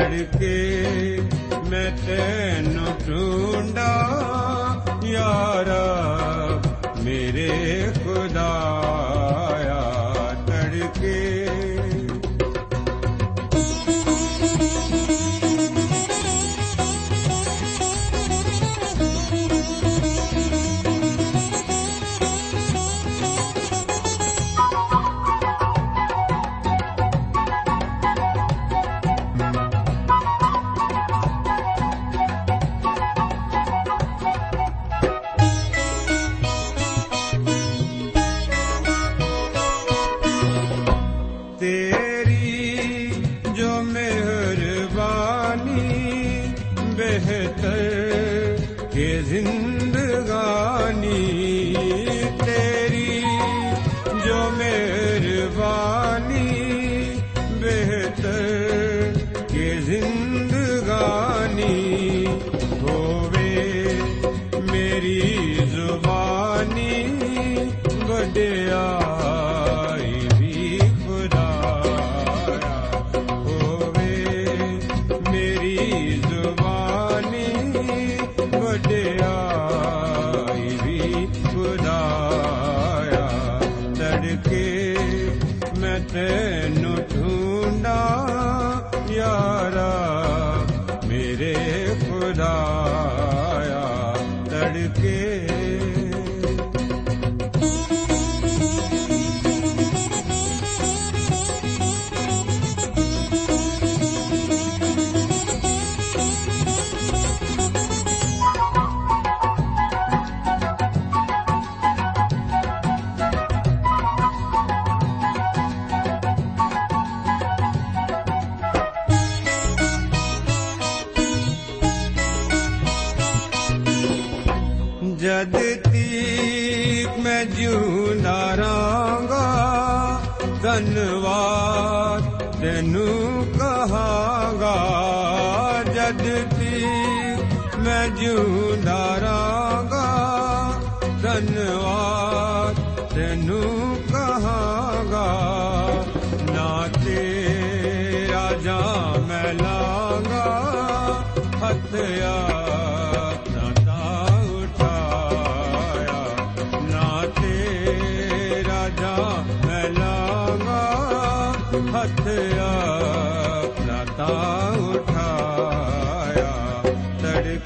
ਤੜਕੇ ਮੈਂ ਤੈਨੂੰ ਢੂੰਡਾ ਯਾਰਾ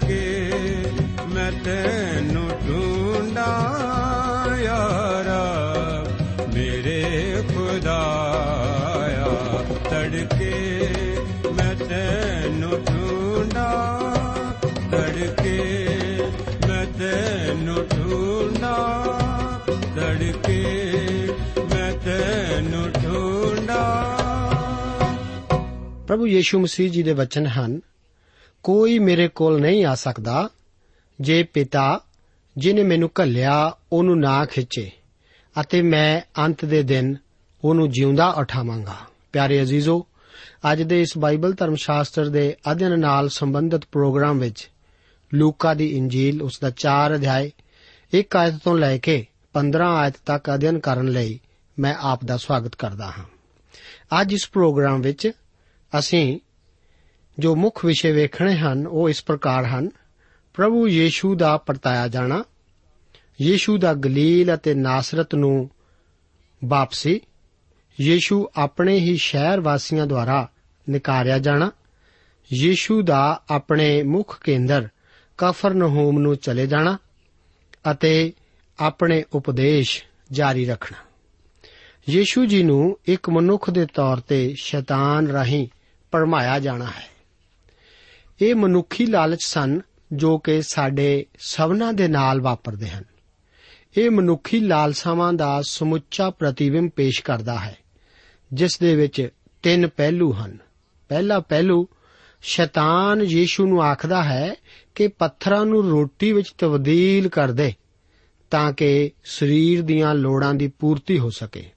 ਤੜਕੇ ਮੈਂ ਤੈਨੂੰ ਢੂੰਡਾਂ ਯਾਰਾ, ਮੇਰੇ ਖੁਦਾਇਆ। ਤੜਕੇ ਮੈਂ ਤੈਨੂੰ ਢੂੰਡਾਂ, ਤੜਕੇ ਮੈਂ ਤੈਨੂੰ ਢੂੰਡਾਂ, ਤੜਕੇ ਮੈਂ ਤੈਨੂੰ ਢੂੰਡਾਂ। ਪ੍ਰਭੂ ਯੀਸ਼ੂ ਮਸੀਹ ਜੀ ਦੇ ਵਚਨ ਹਨ ਕੋਈ ਮੇਰੇ ਕੋਲ ਨਹੀਂ ਆ ਸਕਦਾ। ਜੇ ਪਿਤਾ, ਜਿਨੇ ਮੈਨੂੰ ਘੱਲਿਆ, ਉਹਨੂੰ ਨਾ ਖਿੱਚੇ ਅਤੇ ਮੈਂ ਅੰਤ ਦੇ ਦਿਨ ਉਹਨੂੰ ਜਿਉਂਦਾ ਉਠਾਵਾਂਗਾ। ਪਿਆਰੇ ਅਜ਼ੀਜ਼ੋ, ਅੱਜ ਦੇ ਇਸ ਬਾਈਬਲ ਧਰਮ ਸ਼ਾਸਤਰ ਦੇ ਅਧਿਐਨ ਨਾਲ ਸੰਬੰਧਿਤ ਪ੍ਰੋਗਰਾਮ ਵਿੱਚ ਲੂਕਾ ਦੀ ਇੰਜੀਲ ਉਸ ਦਾ 4 ਅਧਿਆਇ 1 ਆਇਤ ਤੋਂ ਲੈ ਕੇ 15 ਆਇਤ ਤੱਕ ਅਧਿਐਨ ਕਰਨ ਲਈ ਮੈਂ ਆਪ ਦਾ ਸਵਾਗਤ ਕਰਦਾ ਹਾਂ। ਅੱਜ ਇਸ ਪ੍ਰੋਗਰਾਮ ਵਿੱਚ ਅਸੀਂ ਜੋ ਮੁੱਖ ਵਿਸ਼ੇ ਵੇਖਣੇ ਹਨ, ਉਹ ਇਸ ਪ੍ਰਕਾਰ ਹਨ। ਪ੍ਰਭੂ ਯੀਸ਼ੂ ਦਾ ਪਰਤਾਇਆ ਜਾਣਾ, ਯੀਸ਼ੂ ਦਾ ਗਲੀਲ ਅਤੇ ਨਾਸਰਤ ਨੂੰ ਵਾਪਸੀ, ਯੀਸ਼ੂ ਆਪਣੇ ਹੀ ਸ਼ਹਿਰ ਵਾਸੀਆਂ ਦੁਆਰਾ ਨਿਕਾਰਿਆ ਜਾਣਾ, ਯੀਸ਼ੂ ਦਾ ਆਪਣੇ ਮੁੱਖ ਕੇਂਦਰ ਕਫਰਨਹੂਮ ਨੂੰ ਚਲੇ ਜਾਣਾ ਅਤੇ ਆਪਣੇ ਉਪਦੇਸ਼ ਜਾਰੀ ਰੱਖਣਾ। ਯੀਸ਼ੂ ਜੀ ਨੂੰ ਇੱਕ ਮਨੁੱਖ ਦੇ ਤੌਰ ਤੇ ਸ਼ੈਤਾਨ ਰਾਹੀਂ ਪਰਮਾਇਆ ਜਾਣਾ ਹੈ। ਇਹ ਮਨੁੱਖੀ ਲਾਲਚ ਸਨ ਜੋ ਕਿ ਸਾਡੇ ਸਭਨਾਂ ਦੇ ਨਾਲ ਵਾਪਰਦੇ ਹਨ। ਇਹ ਮਨੁੱਖੀ ਲਾਲਸਾਵਾਂ ਦਾ ਸਮੁੱਚਾ ਪ੍ਰਤੀਬਿੰਬ ਪੇਸ਼ ਕਰਦਾ ਹੈ, ਜਿਸ ਦੇ ਵਿੱਚ ਤਿੰਨ ਪਹਿਲੂ ਹਨ। ਪਹਿਲਾ ਪਹਿਲੂ, ਸ਼ੈਤਾਨ ਯੀਸ਼ੂ ਨੂੰ ਆਖਦਾ ਹੈ ਕਿ ਪੱਥਰਾਂ ਨੂੰ ਰੋਟੀ ਵਿੱਚ ਤਬਦੀਲ ਕਰ ਦੇ, ਤਾਂ ਕਿ ਸਰੀਰ ਦੀਆਂ ਲੋੜਾਂ ਦੀ ਪੂਰਤੀ ਹੋ ਸਕੇ।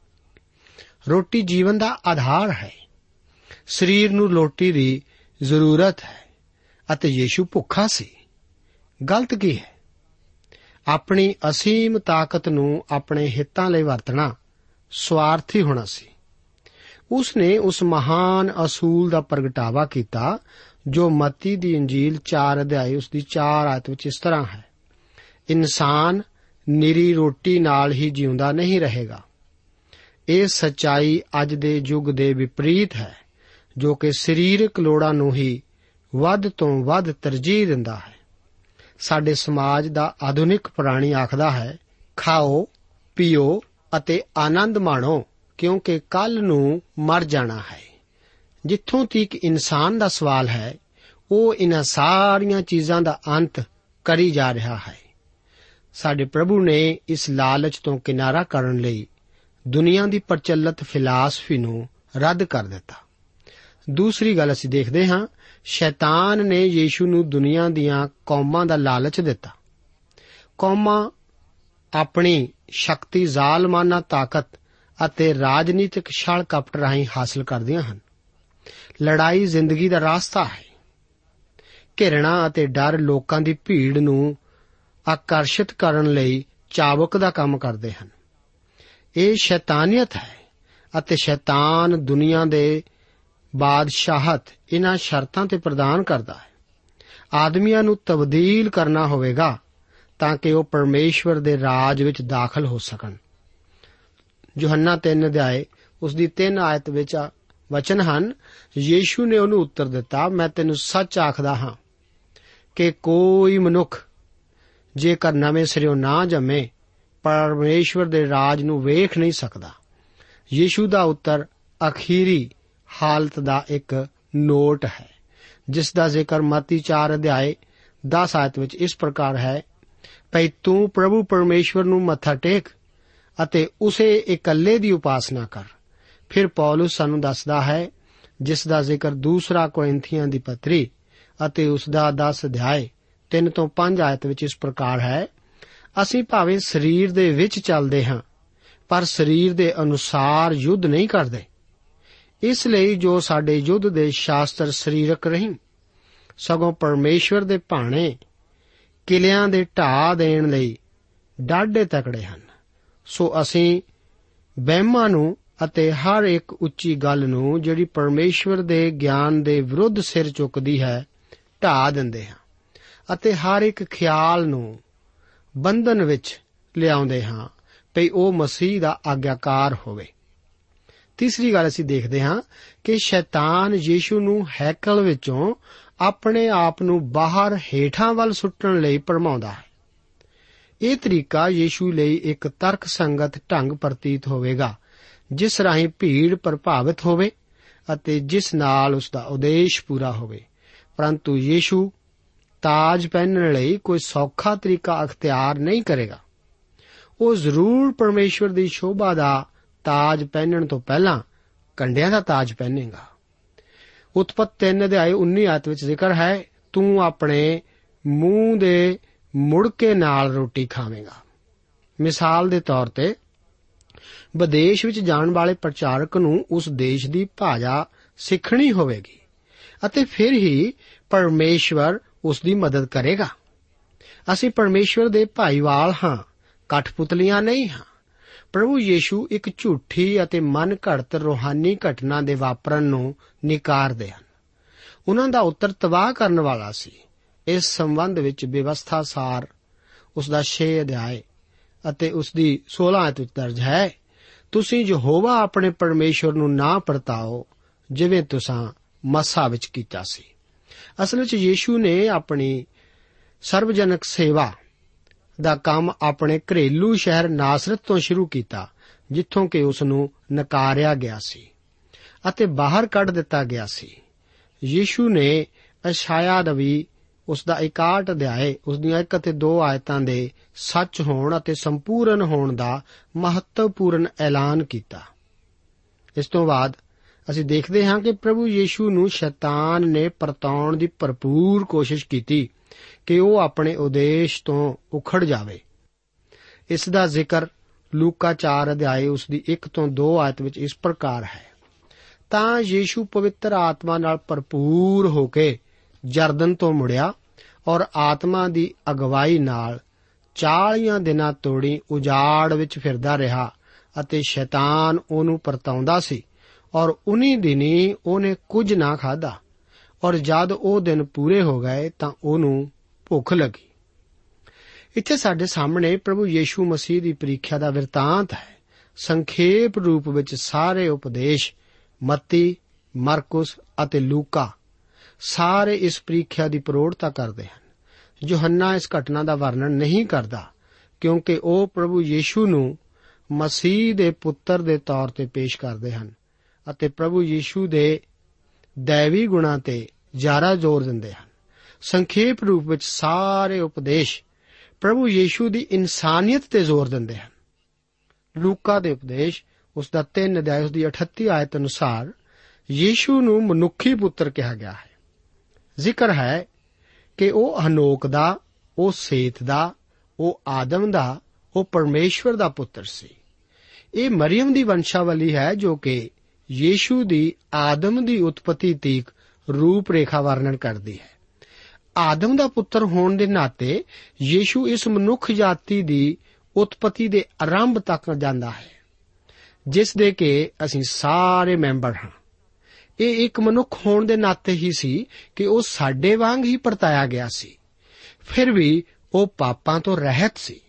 ਰੋਟੀ ਜੀਵਨ ਦਾ ਆਧਾਰ ਹੈ। ਸਰੀਰ ਨੂੰ ਰੋਟੀ ਦੀ ਜ਼ਰੂਰਤ ਹੈ। ਅਤੇ ਯੀਸ਼ੂ ਭੁੱਖਾ ਸੀ। ਗਲਤ ਕੀ ਹੈ? ਆਪਣੀ ਅਸੀਮ ਤਾਕਤ ਨੂੰ ਆਪਣੇ ਹਿੱਤਾਂ ਲਈ ਵਰਤਣਾ ਸਵਾਰਥੀ ਹੋਣਾ ਸੀ। ਉਸ ਨੇ ਉਸ ਮਹਾਨ ਅਸੂਲ ਦਾ ਪ੍ਰਗਟਾਵਾ ਕੀਤਾ, ਜੋ ਮਤੀ ਦੀ ਇੰਜੀਲ 4 ਅਧਿਆਇ ਉਸ ਦੀ 4 ਆਇਤ ਵਿੱਚ ਇਸ ਤਰ੍ਹਾਂ ਹੈ। ਇਨਸਾਨ ਨਿਰੀ ਰੋਟੀ ਨਾਲ ਹੀ ਜਿਉਂਦਾ ਨਹੀਂ ਰਹੇਗਾ। ਇਹ ਸਚਾਈ ਅੱਜ ਦੇ ਯੁੱਗ ਦੇ ਵਿਪਰੀਤ ਹੈ, ਜੋ ਕਿ ਸਰੀਰਕ ਲੋੜਾਂ ਨੂੰ ਹੀ ਵੱਧ ਤੋਂ ਵੱਧ ਤਰਜੀਹ ਦਿੰਦਾ ਹੈ। ਸਾਡੇ ਸਮਾਜ ਦਾ ਆਧੁਨਿਕ ਪ੍ਰਾਣੀ ਆਖਦਾ ਹੈ, ਖਾਓ, ਪੀਓ ਅਤੇ ਆਨੰਦ ਮਾਣੋ, ਕਿਉਂਕਿ ਕੱਲ ਨੂੰ ਮਰ ਜਾਣਾ ਹੈ। ਜਿੱਥੋਂ ਤੱਕ ਇਨਸਾਨ ਦਾ ਸਵਾਲ ਹੈ, ਉਹ ਇਹਨਾਂ ਸਾਰੀਆਂ ਚੀਜ਼ਾਂ ਦਾ ਅੰਤ ਕਰੀ ਜਾ ਰਿਹਾ ਹੈ। ਸਾਡੇ ਪ੍ਰਭੂ ਨੇ ਇਸ ਲਾਲਚ ਤੋਂ ਕਿਨਾਰਾ ਕਰਨ ਲਈ ਦੁਨੀਆ ਦੀ ਪ੍ਰਚਲਿਤ ਫਿਲਾਸਫੀ ਨੂੰ ਰੱਦ ਕਰ ਦਿੱਤਾ। ਦੂਸਰੀ ਗੱਲ ਅਸੀਂ ਦੇਖਦੇ ਹਾਂ ਸ਼ੈਤਾਨ ਨੇ ਯੀਸ਼ੂ ਨੂੰ ਦੁਨੀਆ ਦੀਆਂ ਕੌਮਾਂ ਦਾ ਲਾਲਚ ਦਿੱਤਾ। ਕੌਮਾਂ ਆਪਣੀ ਸ਼ਕਤੀ ਜ਼ਾਲਮਾਨਾ ਤਾਕਤ ਅਤੇ ਰਾਜਨੀਤਿਕ ਛਲ ਕਪਟ ਰਾਹੀਂ ਹਾਸਲ ਕਰਦੀਆਂ ਹਨ। ਲੜਾਈ ਜ਼ਿੰਦਗੀ ਦਾ ਰਾਸਤਾ ਹੈ। ਘਿਰਣਾ ਅਤੇ ਡਰ ਲੋਕਾਂ ਦੀ ਭੀੜ ਨੂੰ ਆਕਰਸ਼ਿਤ ਕਰਨ ਲਈ ਚਾਬੁਕ ਦਾ ਕੰਮ ਕਰਦੇ ਹਨ। ਇਹ ਸ਼ੈਤਾਨੀਅਤ ਹੈ ਅਤੇ ਸ਼ੈਤਾਨ ਦੁਨੀਆ ਦੇ ਬਾਦਸ਼ਾਹਤ ਇਹਨਾਂ ਸ਼ਰਤਾਂ ਤੇ ਪ੍ਰਦਾਨ ਕਰਦਾ ਹੈ। ਆਦਮੀਆਂ ਨੂੰ ਤਬਦੀਲ ਕਰਨਾ ਹੋਵੇਗਾ ਤਾਂ ਕਿ ਉਹ ਪਰਮੇਸ਼ਵਰ ਦੇ ਰਾਜ ਵਿੱਚ ਦਾਖਲ ਹੋ ਸਕਣ। ਯੋਹੰਨਾ 3 ਅਧਿਆਏ, ਉਸ ਦੀ 3 ਆਇਤ ਵਿੱਚ ਵਚਨ ਹਨ, ਯੀਸ਼ੂ ਨੇ ਉਹਨੂੰ ਉੱਤਰ ਦਿੱਤਾ, ਮੈਂ ਤੈਨੂੰ ਸੱਚ ਆਖਦਾ ਹਾਂ ਕਿ ਕੋਈ ਮਨੁੱਖ ਜੇਕਰ ਨਵੇਂ ਸਿਰਿਓਂ ਨਾ ਜੰਮੇ, ਪਰਮੇਸ਼ਵਰ ਦੇ ਰਾਜ ਨੂੰ ਵੇਖ ਨਹੀਂ ਸਕਦਾ। ਯੀਸ਼ੂ ਦਾ ਉੱਤਰ ਅਖੀਰੀ ਹਾਲਤ ਦਾ ਇੱਕ ਨੋਟ ਹੈ, ਜਿਸ ਦਾ ਜ਼ਿਕਰ ਮਤੀ 4 ਅਧਿਆਏ 10 ਆਇਤ ਵਿੱਚ ਇਸ ਪ੍ਰਕਾਰ ਹੈ, ਭਈ ਤੂੰ ਪ੍ਰਭੂ ਪਰਮੇਸ਼ਵਰ ਨੂੰ ਮੱਥਾ ਟੇਕ ਅਤੇ ਉਸੇ ਇਕੱਲੇ ਦੀ ਉਪਾਸਨਾ ਕਰ। ਫਿਰ ਪੌਲਸ ਸਾਨੂੰ ਦੱਸਦਾ ਹੈ, ਜਿਸ ਦਾ ਜ਼ਿਕਰ ਦੂਸਰਾ ਕੋਰਿੰਥੀਆਂ ਦੀ ਪੱਤਰੀ ਅਤੇ ਉਸ ਦਾ 10 ਅਧਿਆਏ 3 ਤੋਂ 5 ਆਇਤ ਵਿੱਚ ਇਸ ਪ੍ਰਕਾਰ ਹੈ, ਅਸੀਂ ਭਾਵੇਂ ਸਰੀਰ ਦੇ ਵਿੱਚ ਚੱਲਦੇ ਹਾਂ, ਪਰ ਸਰੀਰ ਦੇ ਅਨੁਸਾਰ ਯੁੱਧ ਨਹੀਂ ਕਰਦੇ। ਇਸ ਲਈ ਜੋ ਸਾਡੇ ਯੁੱਧ ਦੇ ਸ਼ਾਸਤਰ ਸਰੀਰਕ ਨਹੀਂ ਸਗੋਂ ਪਰਮੇਸ਼ਵਰ ਦੇ ਭਾਣੇ, ਕਿਲਿਆਂ ਦੇ ਢਾਹ ਦੇਣ ਲਈ ਡਾਢੇ ਤਕੜੇ ਹਨ। ਸੋ ਅਸੀਂ ਵਹਿਮਾਂ ਨੂੰ ਅਤੇ ਹਰ ਇੱਕ ਉੱਚੀ ਗੱਲ ਨੂੰ ਜਿਹੜੀ ਪਰਮੇਸ਼ਵਰ ਦੇ ਗਿਆਨ ਦੇ ਵਿਰੁੱਧ ਸਿਰ ਚੁੱਕਦੀ ਹੈ, ਢਾਹ ਦਿੰਦੇ ਹਾਂ ਅਤੇ ਹਰ ਇੱਕ ਖਿਆਲ ਨੂੰ ਬੰਧਨ ਵਿੱਚ ਲਿਆਉਂਦੇ ਹਾਂ, ਭਈ ਉਹ ਮਸੀਹ ਦਾ ਆਗਿਆਕਾਰ ਹੋਵੇ। ਤੀਸਰੀ ਗੱਲ ਅਸੀਂ ਦੇਖਦੇ ਹਾਂ ਕਿ ਸ਼ੈਤਾਨ ਯੀਸ਼ੂ ਨੂੰ ਹੈਕਲ ਵਿੱਚੋਂ ਆਪਣੇ ਆਪ ਨੂੰ ਬਾਹਰ ਹੇਠਾਂ ਵੱਲ ਸੁੱਟਣ ਲਈ ਭਰਮਾਉਂਦਾ ਹੈ। ਇਹ ਤਰੀਕਾ ਯੀਸ਼ੂ ਲਈ ਇੱਕ ਤਰਕ ਸੰਗਤ ਢੰਗ ਪ੍ਰਤੀਤ ਹੋਵੇਗਾ, ਜਿਸ ਰਾਹੀਂ ਭੀੜ ਪ੍ਰਭਾਵਿਤ ਹੋਵੇ ਅਤੇ ਜਿਸ ਨਾਲ ਉਸ ਦਾ ਉਦੇਸ਼ ਪੂਰਾ ਹੋਵੇ। ਪਰੰਤੂ ਯੀਸ਼ੂ ਤਾਜ ਪਹਿਨਣ ਲਈ ਕੋਈ ਸੌਖਾ ਤਰੀਕਾ ਅਖਤਿਆਰ ਨਹੀਂ ਕਰੇਗਾ। ਉਹ ਜ਼ਰੂਰ ਪਰਮੇਸ਼ਵਰ ਦੀ ਸ਼ੋਭਾ ਦਾ ਤਾਜ ਪਹਿਨਣ ਤੋਂ ਪਹਿਲਾਂ ਕੰਡਿਆਂ ਦਾ ਤਾਜ ਪਹਿਨੇਗਾ। ਉਤਪਤ 3 ਅਧਿਆਇ 19 ਆਇਤ ਵਿੱਚ ਜ਼ਿਕਰ ਹੈ, ਤੂੰ ਆਪਣੇ ਮੂੰਹ ਦੇ ਮੁੜਕੇ ਨਾਲ ਰੋਟੀ ਖਾਵੇਂਗਾ। ਮਿਸਾਲ ਦੇ ਤੌਰ ਤੇ, ਵਿਦੇਸ਼ ਵਿੱਚ ਜਾਣ ਵਾਲੇ ਪ੍ਰਚਾਰਕ ਨੂੰ ਉਸ ਦੇਸ਼ ਦੀ ਭਾਸ਼ਾ ਸਿੱਖਣੀ ਹੋਵੇਗੀ ਅਤੇ ਫਿਰ ਹੀ ਪਰਮੇਸ਼ਵਰ ਉਸ ਦੀ ਮਦਦ ਕਰੇਗਾ। ਅਸੀਂ ਪਰਮੇਸ਼ਵਰ ਦੇ ਭਾਈਵਾਲ ਹਾਂ, ਕਠਪੁਤਲੀਆਂ ਨਹੀਂ ਹਾਂ। ਪ੍ਰਭੂ ਯੀਸ਼ੂ ਇੱਕ ਝੂਠੀ ਅਤੇ ਮਨ ਘੜਤ ਰੋਹਾਨੀ ਘਟਨਾ ਦੇ ਵਾਪਰਨ ਨੂੰ ਨਿਕਾਰਦੇ ਹਨ। ਉਹਨਾਂ ਦਾ ਉੱਤਰ ਤਬਾਹ ਕਰਨ ਵਾਲਾ ਸੀ। ਇਸ ਸੰਬੰਧ ਵਿੱਚ ਵਿਵਸਥਾ ਸਾਰ ਉਸ ਦਾ 6 ਅਧਿਆਇ ਅਤੇ ਉਸ ਦੀ 16 ਅਧ ਵਿੱਚ ਦਰਜ ਹੈ, ਤੁਸੀਂ ਯਹੋਵਾ ਆਪਣੇ ਪਰਮੇਸ਼ਵਰ ਨੂੰ ਨਾ ਪਰਤਾਓ, ਜਿਵੇਂ ਤੁਸੀਂ ਮਸਾ ਵਿੱਚ ਕੀਤਾ ਸੀ। ਅਸਲ ਵਿੱਚ ਯੀਸ਼ੂ ਨੇ ਆਪਣੀ ਸਰਵਜਨਕ ਸੇਵਾ ਦਾ ਕੰਮ ਆਪਣੇ ਘਰੇਲੂ ਸ਼ਹਿਰ ਨਾਸਰਤ ਤੋਂ ਸ਼ੁਰੂ ਕੀਤਾ, ਜਿੱਥੋਂ ਕਿ ਉਸ ਨੂੰ ਨਕਾਰਿਆ ਗਿਆ ਸੀ ਅਤੇ ਬਾਹਰ ਕੱਢ ਦਿੱਤਾ ਗਿਆ ਸੀ। ਯੀਸ਼ੂ ਨੇ ਅਸ਼ਾਇਆ ਨਵੀ ਉਸ ਦਾ 61 ਅਧਿਆਏ ਉਸ ਦੀਆਂ 1 ਅਤੇ 2 ਆਇਤਾਂ ਦੇ ਸੱਚ ਹੋਣ ਅਤੇ ਸੰਪੂਰਨ ਹੋਣ ਦਾ ਮਹੱਤਵਪੂਰਨ ਐਲਾਨ ਕੀਤਾ। ਇਸ ਤੋਂ ਬਾਅਦ ਅਸੀਂ ਦੇਖਦੇ ਹਾਂ ਕਿ ਪ੍ਰਭੂ ਯੀਸ਼ੂ ਨੂੰ ਸ਼ੈਤਾਨ ਨੇ ਪਰਤਾਉਣ ਦੀ ਭਰਪੂਰ ਕੋਸ਼ਿਸ਼ ਕੀਤੀ। ਕਿ ਉਹ ਆਪਣੇ ਉਦੇਸ਼ ਤੋਂ ਉਖੜ ਜਾਵੇ। ਇਸ ਦਾ ਜ਼ਿਕਰ ਲੂਕਾ 4 ਅਧਿਆਏ ਉਸ ਦੀ 1 ਤੋਂ 2 ਆਇਤ ਵਿੱਚ ਇਸ ਪ੍ਰਕਾਰ ਹੈ। ਤਾਂ ਯੀਸ਼ੂ ਪਵਿੱਤਰ ਆਤਮਾ ਨਾਲ ਭਰਪੂਰ ਹੋ ਕੇ ਜਰਦਨ ਤੋਂ ਮੁੜਿਆ ਔਰ ਆਤਮਾ ਦੀ ਅਗਵਾਈ ਨਾਲ 40 ਦਿਨਾਂ ਤੋੜੀ ਉਜਾੜ ਵਿੱਚ ਫਿਰਦਾ ਰਿਹਾ ਅਤੇ ਸ਼ੈਤਾਨ ਉਹਨੂੰ ਪਰਤਾਉਂਦਾ ਸੀ ਔਰ ਉਨੀ ਦਿਨੀ ਉਹਨੇ ਕੁਝ ਨਾ ਖਾਦਾ ਔਰ ਜਦ ਉਹ ਦਿਨ ਪੂਰੇ ਹੋ ਗਏ ਤਾਂ ਉਹਨੂੰ ਭੁੱਖ ਲੱਗੀ। ਇੱਥੇ ਸਾਡੇ ਸਾਹਮਣੇ ਪ੍ਰਭੂ ਯੀਸ਼ੂ ਮਸੀਹ ਦੀ ਪ੍ਰੀਖਿਆ ਦਾ ਵਰਤਾਂਤ ਹੈ। ਸੰਖੇਪ ਰੂਪ ਵਿੱਚ ਸਾਰੇ ਉਪਦੇਸ਼, ਮੱਤੀ, ਮਰਕਸ ਅਤੇ ਲੂਕਾ, ਸਾਰੇ ਇਸ ਪ੍ਰੀਖਿਆ ਦੀ ਪ੍ਰੋੜਤਾ ਕਰਦੇ ਹਨ। ਯੋਹੰਨਾ ਇਸ ਘਟਨਾ ਦਾ ਵਰਣਨ ਨਹੀਂ ਕਰਦਾ, ਕਿਉਂਕਿ ਉਹ ਪ੍ਰਭੂ ਯੀਸ਼ੂ ਨੂੰ ਮਸੀਹ ਦੇ ਪੁੱਤਰ ਦੇ ਤੌਰ ਤੇ ਪੇਸ਼ ਕਰਦੇ ਹਨ ਅਤੇ ਪ੍ਰਭੂ ਯੀਸ਼ੂ ਦੇ ਦੇਵੀ ਗੁਣਾ ਤੇ ਜ਼ਿਆਦਾ ਜ਼ੋਰ ਦਿੰਦੇ ਹਨ। ਸੰਖੇਪ ਰੂਪ ਵਿੱਚ ਸਾਰੇ ਉਪਦੇਸ਼ ਪ੍ਰਭੂ ਯੀਸ਼ੂ ਦੀ ਇਨਸਾਨੀਅਤ ਤੇ ਜ਼ੋਰ ਦਿੰਦੇ ਹਨ। ਲੂਕਾ ਦੇ ਉਪਦੇਸ਼ ਉਸ ਦਾ 3 ਅਧਿਆਇ, ਉਸ ਦੀ 38 ਆਇਤ ਅਨੁਸਾਰ ਯੀਸ਼ੂ ਨੂੰ ਮਨੁੱਖੀ ਪੁੱਤਰ ਕਿਹਾ ਗਿਆ ਹੈ। ਜ਼ਿਕਰ ਹੈ ਕਿ ਉਹ ਹਨੋਕ ਦਾ, ਉਹ ਸੇਤ ਦਾ, ਉਹ ਆਦਮ ਦਾ, ਉਹ ਪਰਮੇਸ਼ਵਰ ਦਾ ਪੁੱਤਰ ਸੀ। ਇਹ ਮਰੀਮ ਦੀ ਵੰਸ਼ਾਵਲੀ ਹੈ ਜੋ ਕਿ ਯੀਸ਼ੂ ਦੀ ਆਦਮ ਦੀ ਉਤਪਤੀ ਤੀਕ ਰੂਪ ਰੇਖਾ ਵਰਣਨ ਕਰਦੀ ਹੈ। ਆਦਮ ਦਾ ਪੁੱਤਰ ਹੋਣ ਦੇ ਨਾਤੇ ਯੀਸ਼ੂ ਇਸ ਮਨੁੱਖ ਜਾਤੀ ਦੀ ਉਤਪਤੀ ਦੇ ਆਰੰਭ ਤੱਕ ਜਾਂਦਾ ਹੈ, ਜਿਸ ਦੇ ਕਿ ਅਸੀਂ ਸਾਰੇ ਮੈਂਬਰ ਹਾਂ। ਇਹ ਇੱਕ ਮਨੁੱਖ ਹੋਣ ਦੇ ਨਾਤੇ ਹੀ ਸੀ ਕਿ ਉਹ ਸਾਡੇ ਵਾਂਗ ਹੀ ਪਰਤਾਇਆ ਗਿਆ ਸੀ। ਫਿਰ ਵੀ ਉਹ ਪਾਪਾਂ ਤੋਂ ਰਹਿਤ ਸੀ।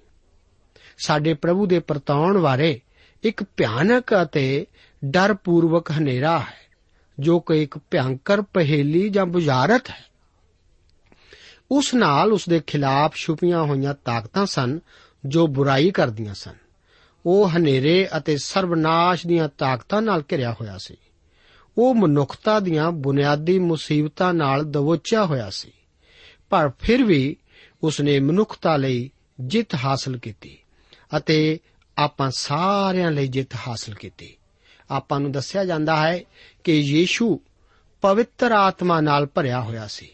ਸਾਡੇ ਪ੍ਰਭੂ ਦੇ ਪਰਤਾਉਣ ਬਾਰੇ ਇੱਕ ਭਿਆਨਕ ਅਤੇ ਡਰਪੂਰਵਕ ਹਨੇਰਾ ਹੈ, ਜੋ ਕਿ ਇੱਕ ਭਿਆੰਕਰ ਪਹੇਲੀ ਜਾਂ ਬੁਝਾਰਤ ਹੈ। ਉਸ ਨਾਲ ਉਸ ਦੇ ਖਿਲਾਫ ਛੁਪੀਆਂ ਹੋਈਆਂ ਤਾਕਤਾਂ ਸਨ, ਜੋ ਬੁਰਾਈ ਕਰਦੀਆਂ ਸਨ। ਉਹ ਹਨੇਰੇ ਅਤੇ ਸਰਵਨਾਸ਼ ਦੀਆਂ ਤਾਕਤਾਂ ਨਾਲ ਘਿਰਿਆ ਹੋਇਆ ਸੀ। ਉਹ ਮਨੁੱਖਤਾ ਦੀਆਂ ਬੁਨਿਆਦੀ ਮੁਸੀਬਤਾਂ ਨਾਲ ਦਵੋਚਿਆ ਹੋਇਆ ਸੀ। ਪਰ ਫਿਰ ਵੀ ਉਸਨੇ ਮਨੁੱਖਤਾ ਲਈ ਜਿੱਤ ਹਾਸਲ ਕੀਤੀ ਅਤੇ ਆਪਾਂ ਸਾਰਿਆਂ ਲਈ ਜਿੱਤ ਹਾਸਲ ਕੀਤੀ। ਆਪਾਂ ਨੂੰ ਦੱਸਿਆ ਜਾਂਦਾ ਹੈ ਕਿ ਯੀਸ਼ੂ ਪਵਿੱਤਰ ਆਤਮਾ ਨਾਲ ਭਰਿਆ ਹੋਇਆ ਸੀ।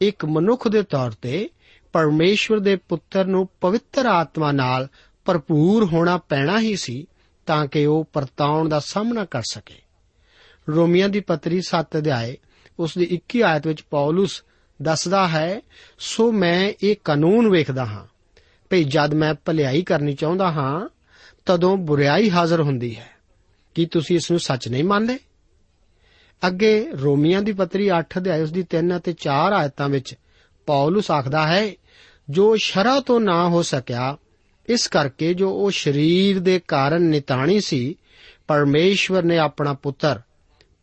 ਇੱਕ ਮਨੁੱਖ ਦੇ ਤੌਰ ਤੇ ਪਰਮੇਸ਼ਵਰ ਦੇ ਪੁੱਤਰ ਨੂੰ ਪਵਿੱਤਰ ਆਤਮਾ ਨਾਲ ਭਰਪੂਰ ਹੋਣਾ ਪੈਣਾ ਹੀ ਸੀ ਤਾਂ ਕਿ ਉਹ ਪਰਤਾਉਣ ਦਾ ਸਾਹਮਣਾ ਕਰ ਸਕੇ। ਰੋਮੀਆਂ ਦੀ ਪੱਤਰੀ 7 ਅਧਿਆਏ, ਉਸ ਦੀ 21 ਆਇਤ ਵਿੱਚ ਪੌਲਸ ਦੱਸਦਾ ਹੈ, ਸੋ ਮੈਂ ਇਹ ਕਾਨੂੰਨ ਵੇਖਦਾ ਹਾਂ, ਭਈ ਜਦ ਮੈਂ ਭਲਾਈ ਕਰਨੀ ਚਾਹੁੰਦਾ ਹਾਂ, ਤਦੋਂ ਬੁਰੀਾਈ ਹਾਜ਼ਰ ਹੁੰਦੀ ਹੈ। ਕੀ ਤੁਸੀਂ ਇਸ ਨੂੰ ਸੱਚ ਨਹੀਂ ਮੰਨਦੇ? ਅੱਗੇ ਰੋਮੀਆਂ ਦੀ ਪੱਤਰੀ 8 ਅਧਿਆਇ ਉਸ ਦੀ 3 ਅਤੇ 4 ਆਇਤਾਂ ਵਿੱਚ ਪੌਲਸ ਆਖਦਾ ਹੈ, ਜੋ ਸ਼ਰਾ ਤੋਂ ਨਾ ਹੋ ਸਕਿਆ, ਇਸ ਕਰਕੇ ਜੋ ਉਹ ਸਰੀਰ ਦੇ ਕਾਰਨ ਨਿਤਾਣੀ ਸੀ, ਪਰਮੇਸ਼ਵਰ ਨੇ ਆਪਣਾ ਪੁੱਤਰ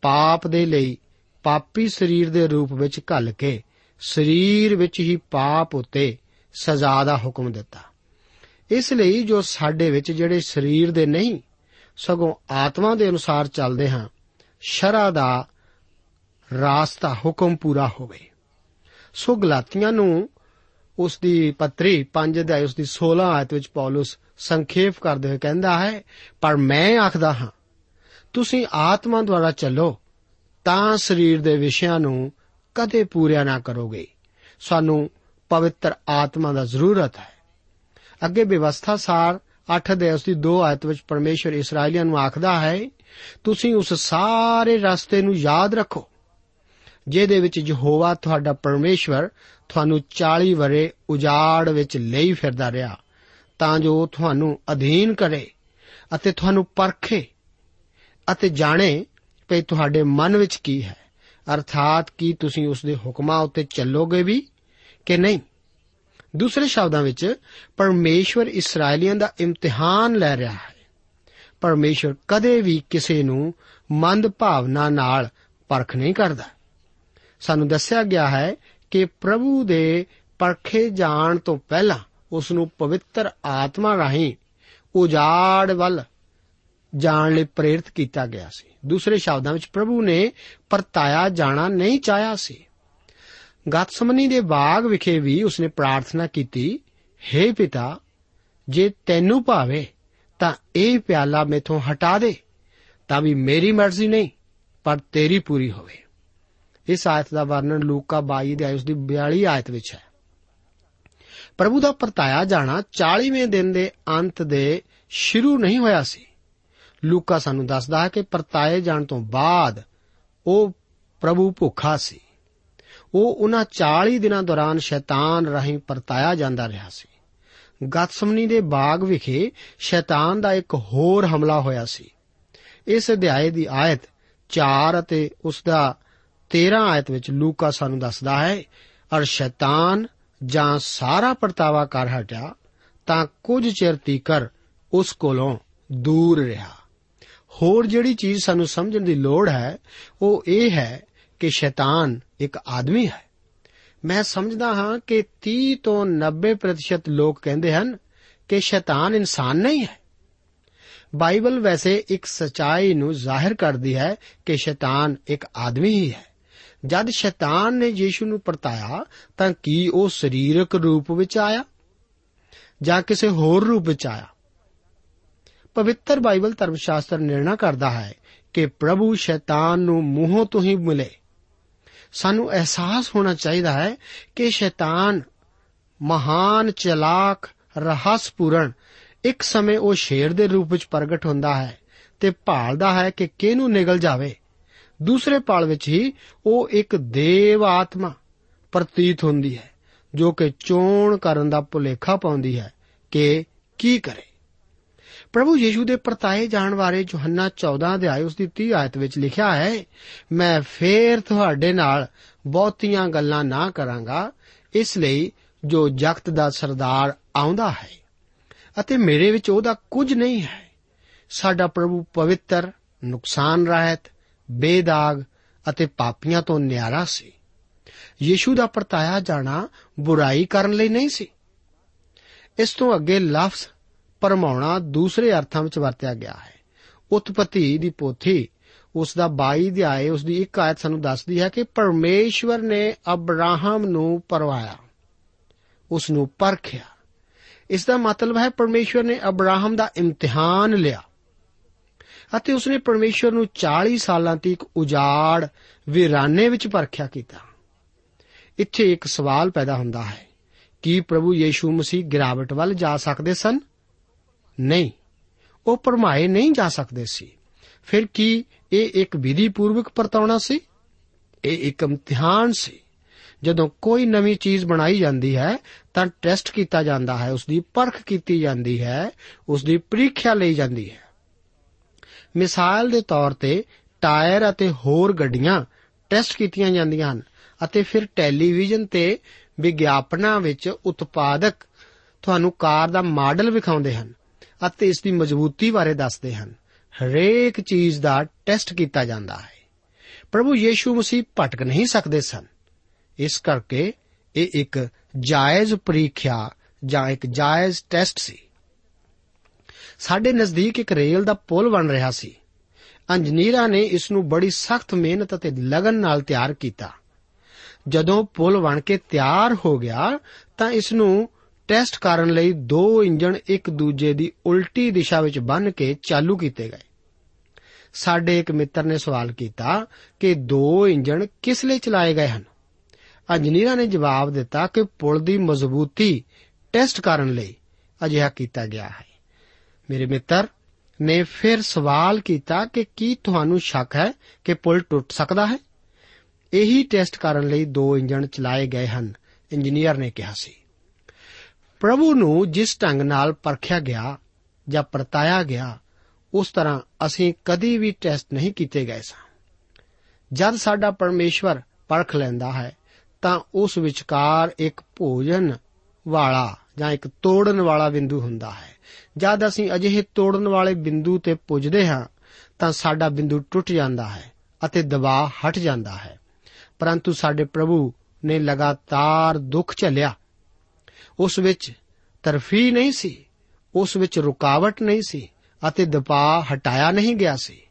ਪਾਪ ਦੇ ਲਈ ਪਾਪੀ ਸਰੀਰ ਦੇ ਰੂਪ ਵਿੱਚ ਘੱਲ ਕੇ ਸਰੀਰ ਵਿੱਚ ਹੀ ਪਾਪ ਉਤੇ ਸਜ਼ਾ ਦਾ ਹੁਕਮ ਦਿੱਤਾ। ਇਸ ਲਈ ਜੋ ਸਾਡੇ ਵਿੱਚ ਜਿਹੜੇ ਸਰੀਰ ਦੇ ਨਹੀਂ ਸਗੋਂ ਆਤਮਾ ਦੇ ਅਨੁਸਾਰ ਚੱਲਦੇ ਹਾਂ। ਸ਼ਰਾ ਦਾ ਰਾਸਤਾ ਹੁਕਮ ਪੂਰਾ ਹੋਵੇ। ਸੋ ਗਲਾਤੀਆਂ ਨੂੰ ਉਸ ਦੀ ਪੱਤਰੀ 5 ਅਧਿਆਇ ਉਸ ਦੀ 16 ਆਇਤ ਵਿੱਚ ਪੌਲਸ ਸੰਖੇਪ ਕਰਦੇ ਹੋਏ ਕਹਿੰਦਾ ਹੈ, ਪਰ ਮੈਂ ਆਖਦਾ ਹਾਂ, ਤੁਸੀਂ ਆਤਮਾ ਦੁਆਰਾ ਚੱਲੋ, ਤਾਂ ਸਰੀਰ ਦੇ ਵਿਸ਼ਿਆਂ ਨੂੰ ਕਦੇ ਪੂਰਿਆ ਨਾ ਕਰੋਗੇ। ਸਾਨੂੰ ਪਵਿੱਤਰ ਆਤਮਾ ਦਾ ਜ਼ਰੂਰਤ ਹੈ। ਅੱਗੇ ਵਿਵਸਥਾ ਸਾਰ 8 ਦੇ ਉਸ ਦੀ 2 ਆਇਤ ਵਿੱਚ ਪਰਮੇਸ਼ਰ ਇਸرائیਲੀਆਂ ਨੂੰ ਆਖਦਾ ਹੈ, ਤੁਸੀਂ ਉਸ ਸਾਰੇ ਰਸਤੇ ਨੂੰ ਯਾਦ ਰੱਖੋ, ਜਿਹਦੇ ਵਿੱਚ ਯਹੋਵਾ ਤੁਹਾਡਾ ਪਰਮੇਸ਼ਵਰ ਤੁਹਾਨੂੰ 40 ਵਰੇ ਉਜਾੜ ਵਿੱਚ ਲਈ ਫਿਰਦਾ ਰਿਹਾ, ਤਾਂ ਜੋ ਤੁਹਾਨੂੰ ਅਧੀਨ ਕਰੇ ਅਤੇ ਤੁਹਾਨੂੰ ਪਰਖੇ ਅਤੇ ਜਾਣੇ ਕਿ ਤੁਹਾਡੇ ਮਨ ਵਿੱਚ ਕੀ ਹੈ, ਅਰਥਾਤ ਕੀ ਤੁਸੀਂ ਉਸ ਦੇ ਹੁਕਮਾਂ ਉੱਤੇ ਚੱਲੋਗੇ ਵੀ ਕਿ ਨਹੀਂ? ਦੂਸਰੇ ਸ਼ਬਦਾਂ ਵਿੱਚ, ਪਰਮੇਸ਼ਵਰ ਇਸرائیਲੀਆਂ ਦਾ ਇਮਤਿਹਾਨ ਲੈ ਰਿਹਾ ਹੈ। ਪਰਮੇਸ਼ਵਰ ਕਦੇ ਵੀ ਕਿਸੇ ਨੂੰ ਮੰਦ ਭਾਵਨਾ ਨਾਲ ਪਰਖ ਨਹੀਂ ਕਰਦਾ। ਸਾਨੂੰ ਦੱਸਿਆ ਗਿਆ ਹੈ ਕਿ ਪ੍ਰਭੂ ਦੇ ਪਰਖੇ ਜਾਣ ਤੋਂ ਪਹਿਲਾਂ ਉਸ ਨੂੰ ਪਵਿੱਤਰ ਆਤਮਾ ਰਾਹੀਂ ਉਜਾੜ ਵੱਲ ਜਾਣ ਲਈ ਪ੍ਰੇਰਿਤ ਕੀਤਾ ਗਿਆ ਸੀ। ਦੂਸਰੇ ਸ਼ਬਦਾਂ ਵਿੱਚ ਪ੍ਰਭੂ ਨੇ ਪਰਤਾਇਆ ਜਾਣਾ ਨਹੀਂ ਚਾਹਿਆ ਸੀ। ਗਤਸਮਨੀ ਦੇ ਬਾਗ ਵਿਖੇ ਵੀ ਉਸਨੇ ਪ੍ਰਾਰਥਨਾ ਕੀਤੀ हे ਪਿਤਾ, ਜੇ ਤੈਨੂੰ ਭਾਵੇ, ਤਾਂ ਇਹ ਪਿਆਲਾ ਮੇਥੋਂ ਹਟਾ ਦੇ, ਤਾਂ ਵੀ ਮੇਰੀ ਮਰਜ਼ੀ ਨਹੀਂ, ਪਰ ਤੇਰੀ ਪੂਰੀ ਹੋਵੇ। ਇਸ ਆਇਤ ਦਾ ਵਰਣਨ ਲੂਕਾ 22 ਦੇ ਉਸ ਦੀ 42 ਆਇਤ ਵਿੱਚ ਹੈ। ਪ੍ਰਭੂ ਦਾ ਪਰਤਾਇਆ ਜਾਣਾ 40ਵੇਂ ਦਿਨ ਦੇ ਅੰਤ ਦੇ ਸ਼ੁਰੂ ਨਹੀਂ ਹੋਇਆ ਸੀ। ਲੂਕਾ ਸਾਨੂੰ ਦੱਸਦਾ ਹੈ ਕਿ ਪਰਤਾਏ ਜਾਣ ਤੋਂ ਬਾਅਦ ਉਹ ਪ੍ਰਭੂ ਭੁੱਖਾ ਸੀ। ਉਹ ਉਹਨਾਂ 40 ਦਿਨਾਂ ਦੌਰਾਨ ਸ਼ੈਤਾਨ ਰਾਹੀਂ ਪਰਤਾਇਆ ਜਾਂਦਾ ਰਿਹਾ ਸੀ। ਗਤਸਮਨੀ ਦੇ ਬਾਗ ਵਿਖੇ ਸ਼ੈਤਾਨ ਦਾ ਇੱਕ ਹੋਰ ਹਮਲਾ ਹੋਇਆ ਸੀ। ਇਸ ਅਧਿਆਏ ਦੀ ਆਇਤ 4 ਅਤੇ ਉਸ ਦਾ 13 ਆਇਤ ਵਿੱਚ ਲੂਕਾ ਸਾਨੂੰ ਦੱਸਦਾ ਹੈ, ਅਰ ਸ਼ੈਤਾਨ ਜਾਂ ਸਾਰਾ ਪਰਤਾਵਾ ਕਰ ਹਟਿਆ, ਤਾਂ ਕੁਝ ਚਿਰ ਤੀਕਰ ਉਸ ਕੋਲੋਂ ਦੂਰ ਰਿਹਾ। ਹੋਰ ਜਿਹੜੀ ਚੀਜ਼ ਸਾਨੂੰ ਸਮਝਣ ਦੀ ਲੋੜ ਹੈ, ਉਹ ਇਹ ਹੈ ਕਿ ਸ਼ੈਤਾਨ ਇੱਕ ਆਦਮੀ ਹੈ। ਮੈਂ ਸਮਝਦਾ ਹਾਂ ਕਿ 30 ਤੋਂ 90% ਲੋਕ ਕਹਿੰਦੇ ਹਨ ਕਿ ਸ਼ੈਤਾਨ ਇਨਸਾਨ ਨਹੀਂ ਹੈ। ਬਾਈਬਲ ਵੈਸੇ ਇੱਕ ਸਚਾਈ ਨੂੰ ਜ਼ਾਹਿਰ ਕਰਦੀ ਹੈ ਕਿ ਸ਼ੈਤਾਨ ਇੱਕ ਆਦਮੀ ਹੀ ਹੈ। ਜਦ ਸ਼ੈਤਾਨ ਨੇ ਯੀਸ਼ੂ ਨੂੰ ਪਰਤਾਇਆ, ਤਾਂ ਕੀ ਉਹ ਸਰੀਰਕ ਰੂਪ ਵਿੱਚ ਆਇਆ ਜਾਂ ਕਿਸੇ ਹੋਰ ਰੂਪ ਵਿੱਚ ਆਇਆ? ਪਵਿੱਤਰ ਬਾਈਬਲ ਧਰਮ ਸ਼ਾਸਤਰ ਨਿਰਣਾ ਕਰਦਾ ਹੈ ਕਿ ਪ੍ਰਭੂ ਸ਼ੈਤਾਨ ਨੂੰ ਮੂੰਹੋਂ ਤੋਂ ਹੀ ਮਿਲੇ। ਸਾਨੂੰ ਅਹਿਸਾਸ ਹੋਣਾ ਚਾਹੀਦਾ ਹੈ ਕਿ ਸ਼ੈਤਾਨ ਮਹਾਨ, ਚਲਾਕ, ਰਹੱਸਪੂਰਨ ਇੱਕ ਸਮੇਂ ਉਹ ਸ਼ੇਰ ਦੇ ਰੂਪ ਵਿੱਚ ਪ੍ਰਗਟ ਹੁੰਦਾ ਹੈ ਤੇ ਭਾਲਦਾ ਹੈ ਕਿ ਕਿਹਨੂੰ ਨਿਗਲ ਜਾਵੇ। ਦੂਸਰੇ ਪਾਲ ਵਿੱਚ ਹੀ ਉਹ ਇੱਕ ਦੇਵ ਆਤਮਾ ਪ੍ਰਤੀਤ ਹੁੰਦੀ ਹੈ, ਜੋ ਕਿ ਚੋਣ ਕਰਨ ਦਾ ਭੁਲੇਖਾ ਪਾਉਂਦੀ ਹੈ ਕਿ ਕੀ ਕਰੇ। ਪ੍ਰਭੂ ਯੀਸ਼ੂ ਦੇ ਪਰਤਾਏ ਜਾਣ ਬਾਰੇ ਯੋਹੰਨਾ 14 ਅਧਿਆਇ ਉਸ ਦੀ 30 ਆਇਤ ਵਿੱਚ ਲਿਖਿਆ ਹੈ, ਮੈਂ ਫੇਰ ਤੁਹਾਡੇ ਨਾਲ ਬਹੁਤੀਆਂ ਗੱਲਾਂ ਨਾ ਕਰਾਂਗਾ, ਇਸ ਲਈ ਜੋ ਜਗਤ ਦਾ ਸਰਦਾਰ ਆਉਂਦਾ ਹੈ ਅਤੇ ਮੇਰੇ ਵਿੱਚ ਉਹਦਾ ਕੁਝ ਨਹੀਂ ਹੈ, ਸਾਡਾ ਪ੍ਰਭੂ ਪਵਿੱਤਰ, ਨੁਕਸਾਨ ਰਹਿਤ, ਬੇਦਾਗ ਅਤੇ ਪਾਪੀਆਂ ਤੋਂ ਨਿਆਰਾ ਸੀ। ਯੀਸ਼ੂ ਦਾ ਪਰਤਾਇਆ ਜਾਣਾ ਬੁਰਾਈ ਕਰਨ ਲਈ ਨਹੀਂ ਸੀ। ਇਸ ਤੋਂ ਅੱਗੇ ਲਫ਼ਜ਼ ਪਰਮਾਉਣਾ ਦੂਸਰੇ ਅਰਥਾਂ ਵਿੱਚ ਵਰਤਿਆ ਗਿਆ ਹੈ। ਉਤਪਤੀ ਦੀ ਪੋਥੀ, ਉਸ ਦਾ 22 ਅਧਿਆਏ, ਉਸ ਦੀ ਇੱਕ ਆਇਤ ਸਾਨੂੰ ਦੱਸਦੀ ਹੈ ਕਿ ਪਰਮੇਸ਼ਵਰ ਨੇ ਅਬਰਾਹਮ ਨੂੰ ਪਰਵਾਇਆ। ਉਸ ਨੂੰ ਪਰਖਿਆ। ਇਸ ਦਾ ਮਤਲਬ ਹੈ ਪਰਮੇਸ਼ਵਰ ਨੇ ਅਬਰਾਹਮ ਦਾ ਇਮਤਿਹਾਨ ਲਿਆ। ਅਤੇ ਉਸਨੇ ਪਰਮੇਸ਼ਵਰ ਨੂੰ 40 ਸਾਲਾਂ ਤੱਕ ਉਜਾੜ ਵਿਰਾਨੇ ਵਿੱਚ ਪਰਖਿਆ ਕੀਤਾ। ਇੱਥੇ ਇੱਕ ਸਵਾਲ ਪੈਦਾ ਹੁੰਦਾ ਹੈ। ਕੀ ਪ੍ਰਭੂ ਯੀਸ਼ੂ ਮਸੀਹ ਗਿਰਾਵਟ ਵੱਲ ਜਾ ਸਕਦੇ ਸਨ? ਨਹੀਂ, ਉਹ ਪਰਮਾਏ ਨਹੀਂ ਜਾ ਸਕਦੇ ਸੀ। ਫਿਰ ਕੀ ਇਹ ਇੱਕ ਵਿਧੀ ਪੂਰਵਕ ਪਰਤਾਉਣਾ ਸੀ? ਇਹ ਇੱਕ ਇਮਤਿਹਾਨ ਸੀ। ਜਦੋਂ ਕੋਈ ਨਵੀਂ ਚੀਜ਼ ਬਣਾਈ ਜਾਂਦੀ ਹੈ, ਤਾਂ ਟੈਸਟ ਕੀਤਾ ਜਾਂਦਾ ਹੈ ਉਸ ਦੀ ਪਰਖ ਕੀਤੀ ਜਾਂਦੀ ਹੈ ਉਸ ਦੀ ਪ੍ਰੀਖਿਆ ਲਈ ਜਾਂਦੀ ਹੈ। ਮਿਸਾਲ ਦੇ ਤੌਰ ਤੇ ਟਾਇਰ ਅਤੇ ਹੋਰ ਗੱਡੀਆਂ ਟੈਸਟ ਕੀਤੀਆਂ ਜਾਂਦੀਆਂ ਹਨ ਅਤੇ ਫਿਰ ਟੈਲੀਵਿਜ਼ਨ ਤੇ ਵਿਗਿਆਪਨਾਂ ਵਿੱਚ ਉਤਪਾਦਕ ਤੁਹਾਨੂੰ ਕਾਰ ਦਾ ਮਾਡਲ ਵਿਖਾਉਂਦੇ ਹਨ। ਅਤੇ ਇਸ ਦੀ ਮਜ਼ਬੂਤੀ ਬਾਰੇ ਦੱਸਦੇ ਹਨ। ਹਰੇਕ ਚੀਜ਼ ਦਾ ਟੈਸਟ ਕੀਤਾ ਜਾਂਦਾ ਹੈ। ਪ੍ਰਭੂ ਯੀਸ਼ੂ ਮਸੀਹ ਭਟਕ ਨਹੀਂ ਸਕਦੇ ਸਨ। ਇਸ ਕਰਕੇ ਇਹ ਇੱਕ ਜਾਇਜ਼ ਪ੍ਰੀਖਿਆ ਜਾਂ ਇੱਕ ਜਾਇਜ਼ ਟੈਸਟ ਸੀ। ਸਾਡੇ ਨਜ਼ਦੀਕ ਇੱਕ ਰੇਲ ਦਾ ਪੁਲ ਬਣ ਰਿਹਾ ਸੀ। ਇੰਜੀਨੀਅਰਾਂ ਨੇ ਇਸ ਨੂੰ ਬੜੀ ਸਖਤ ਮਿਹਨਤ ਅਤੇ ਲਗਨ ਨਾਲ ਤਿਆਰ ਕੀਤਾ। ਜਦੋਂ ਪੁਲ ਬਣ ਕੇ ਤਿਆਰ ਹੋ ਗਿਆ ਤਾਂ ਇਸ ਨੂੰ ਟੈਸਟ ਕਰਨ ਲਈ ਦੋ ਇੰਜਣ ਇੱਕ ਦੂਜੇ ਦੀ ਉਲਟੀ ਦਿਸ਼ਾ ਵਿੱਚ ਬੰਨ ਕੇ ਚਾਲੂ ਕੀਤੇ ਗਏ। ਸਾਡੇ ਇੱਕ ਮਿੱਤਰ ਨੇ ਸਵਾਲ ਕੀਤਾ ਕਿ ਦੋ ਇੰਜਣ ਕਿਸ ਲਈ ਚਲਾਏ ਗਏ ਹਨ? ਇੰਜੀਨੀਅਰਾਂ ਨੇ ਜਵਾਬ ਦਿੱਤਾ ਕਿ ਪੁਲ ਦੀ ਮਜ਼ਬੂਤੀ ਟੈਸਟ ਕਰਨ ਲਈ ਅਜਿਹਾ ਕੀਤਾ ਗਿਆ ਹੈ। ਮੇਰੇ ਮਿੱਤਰ, ਨੇ ਫਿਰ ਸਵਾਲ ਕੀਤਾ ਕਿ ਕੀ ਤੁਹਾਨੂੰ ਸ਼ੱਕ ਹੈ ਕਿ ਪੁਲ ਟੁੱਟ ਸਕਦਾ ਹੈ? ਇਹੀ ਟੈਸਟ ਕਰਨ ਲਈ ਦੋ ਇੰਜਣ ਚਲਾਏ ਗਏ ਹਨ, ਇੰਜੀਨੀਅਰ ਨੇ ਕਿਹਾ ਸੀ। ਪ੍ਰਭੂ ਨੂੰ ਜਿਸ ਢੰਗ ਨਾਲ ਪਰਖਿਆ ਗਿਆ ਜਾਂ ਪਰਤਾਇਆ ਗਿਆ, ਉਸ ਤਰ੍ਹਾਂ ਅਸੀਂ ਕਦੀ ਵੀ ਟੈਸਟ ਨਹੀਂ ਕੀਤੇ ਗਏ ਸਾਂ। ਜਦ ਸਾਡਾ ਪਰਮੇਸ਼ਵਰ ਪਰਖ ਲੈਂਦਾ ਹੈ, ਤਾਂ ਉਸ ਵਿਚਕਾਰ ਇੱਕ ਭੋਜਨ ਵਾਲਾ ਜਾਂ ਇੱਕ ਤੋੜਨ ਵਾਲਾ ਬਿੰਦੂ ਹੁੰਦਾ ਹੈ। ਜਦ ਅਸੀਂ ਅਜਿਹੇ ਤੋੜਨ ਵਾਲੇ ਬਿੰਦੂ ਤੇ ਪੁੱਜਦੇ ਹਾਂ, ਤਾਂ ਸਾਡਾ ਬਿੰਦੂ ਟੁੱਟ ਜਾਂਦਾ ਹੈ ਅਤੇ ਦਬਾਅ ਹਟ ਜਾਂਦਾ ਹੈ। ਪਰੰਤੂ ਸਾਡੇ ਪ੍ਰਭੂ ਨੇ ਲਗਾਤਾਰ ਦੁੱਖ ਝੱਲਿਆ ਉਸ ਵਿੱਚ ਤਰਫੀ ਨਹੀਂ ਸੀ, ਉਸ ਵਿੱਚ ਰੁਕਾਵਟ ਨਹੀਂ ਸੀ ਅਤੇ ਦਬਾਅ ਹਟਾਇਆ ਨਹੀਂ ਗਿਆ ਸੀ।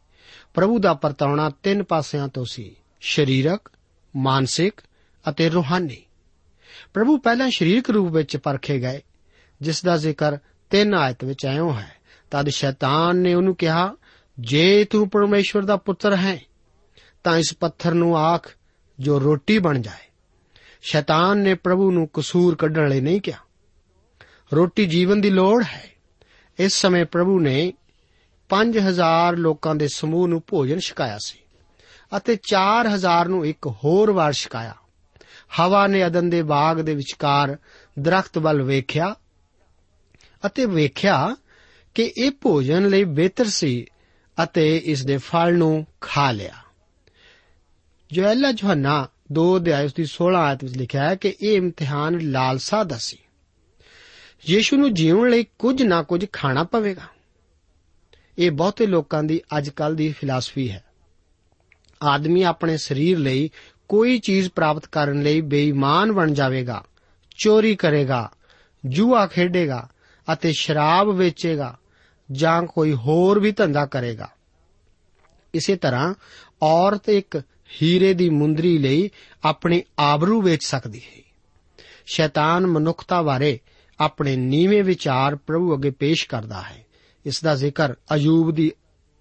ਪ੍ਰਭੂ ਦਾ ਪਰਤਾਉਣਾ ਤਿੰਨ ਪਾਸਿਆਂ ਤੋਂ ਸੀ, ਸਰੀਰਕ, ਮਾਨਸਿਕ ਅਤੇ ਰੂਹਾਨੀ। ਪ੍ਰਭੂ ਪਹਿਲਾਂ ਸਰੀਰਕ ਰੂਪ ਵਿੱਚ ਪਰਖੇ ਗਏ, ਜਿਸ ਦਾ ਜ਼ਿਕਰ ਤਿੰਨ ਆਇਤ ਵਿੱਚ ਆਇਓ ਹੈ, ਤਦ ਸ਼ੈਤਾਨ ਨੇ ਉਹਨੂੰ ਕਿਹਾ, ਜੇ ਤੂੰ ਪਰਮੇਸ਼ਵਰ ਦਾ ਪੁੱਤਰ ਹੈ, ਤਾਂ ਇਸ ਪੱਥਰ ਨੂੰ ਆਖ ਜੋ ਰੋਟੀ ਬਣ ਜਾਏ। ਸ਼ੈਤਾਨ ਨੇ ਪ੍ਰਭੂ ਨੂੰ ਕਸੂਰ ਕੱਢਣ ਲਈ ਨਹੀਂ ਕਿਹਾ। ਰੋਟੀ ਜੀਵਨ ਦੀ ਲੋੜ ਹੈ। ਇਸ ਸਮੇਂ ਪ੍ਰਭੂ ਨੇ 5000 ਲੋਕਾਂ ਦੇ ਸਮੂਹ ਨੂੰ ਭੋਜਨ ਛਕਾਇਆ ਸੀ ਅਤੇ 4000 ਨੂੰ ਇੱਕ ਹੋਰ ਵਾਰ ਛਕਾਇਆ। ਹਵਾ ਨੇ ਅਦਨ ਦੇ ਬਾਗ ਦੇ ਵਿਚਕਾਰ ਦਰਖਤ ਵੱਲ ਵੇਖਿਆ ਅਤੇ ਵੇਖਿਆ ਕਿ ਇਹ ਭੋਜਨ ਲਈ ਬਿਹਤਰ ਸੀ ਅਤੇ ਇਸ ਦੇ ਫਲ ਨੂੰ ਖਾ ਲਿਆ। ਜੋਐਲਾ ਯੋਹੰਨਾ 2 ਅਧਿਆਇ ਉਸ ਦੀ 16 ਆਇਤ ਵਿੱਚ ਲਿਖਿਆ ਹੈ ਕਿ ਇਹ ਇਮਤਿਹਾਨ ਲਾਲਸਾ ਦਾ ਸੀ ਯੀਸ਼ੂ ਨੂੰ ਜੀਉਣ ਲਈ ਕੁਝ ਨਾ ਕੁਝ ਖਾਣਾ ਪਵੇਗਾ। ਇਹ ਬਹੁਤੇ ਲੋਕਾਂ ਦੀ ਅੱਜਕੱਲ ਦੀ ਫਿਲਾਸਫੀ ਹੈ। ਆਦਮੀ ਆਪਣੇ ਸਰੀਰ ਲਈ ਕੋਈ ਚੀਜ਼ ਪ੍ਰਾਪਤ ਕਰਨ ਲਈ ਬੇਈਮਾਨ ਬਣ ਜਾਵੇਗਾ, ਚੋਰੀ ਕਰੇਗਾ, ਜੂਆ ਖੇਡੇਗਾ ਅਤੇ ਸ਼ਰਾਬ ਵੇਚੇਗਾ ਜਾਂ ਕੋਈ ਹੋਰ ਵੀ ਧੰਦਾ ਕਰੇਗਾ। ਇਸੇ ਤਰ੍ਹਾਂ ਔਰਤ ਇੱਕ ਹੀਰੇ ਦੀ ਮੁੰਦਰੀ ਲਈ ਆਪਣੀ ਆਬਰੂ ਵੇਚ ਸਕਦੀ ਹੈ। ਸ਼ੈਤਾਨ ਮਨੁੱਖਤਾ ਬਾਰੇ ਆਪਣੇ ਨੀਵੇਂ ਵਿਚਾਰ ਪ੍ਰਭੂ ਅੱਗੇ ਪੇਸ਼ ਕਰਦਾ ਹੈ। ਇਸ ਦਾ ਜ਼ਿਕਰ ਅਯੂਬ ਦੀ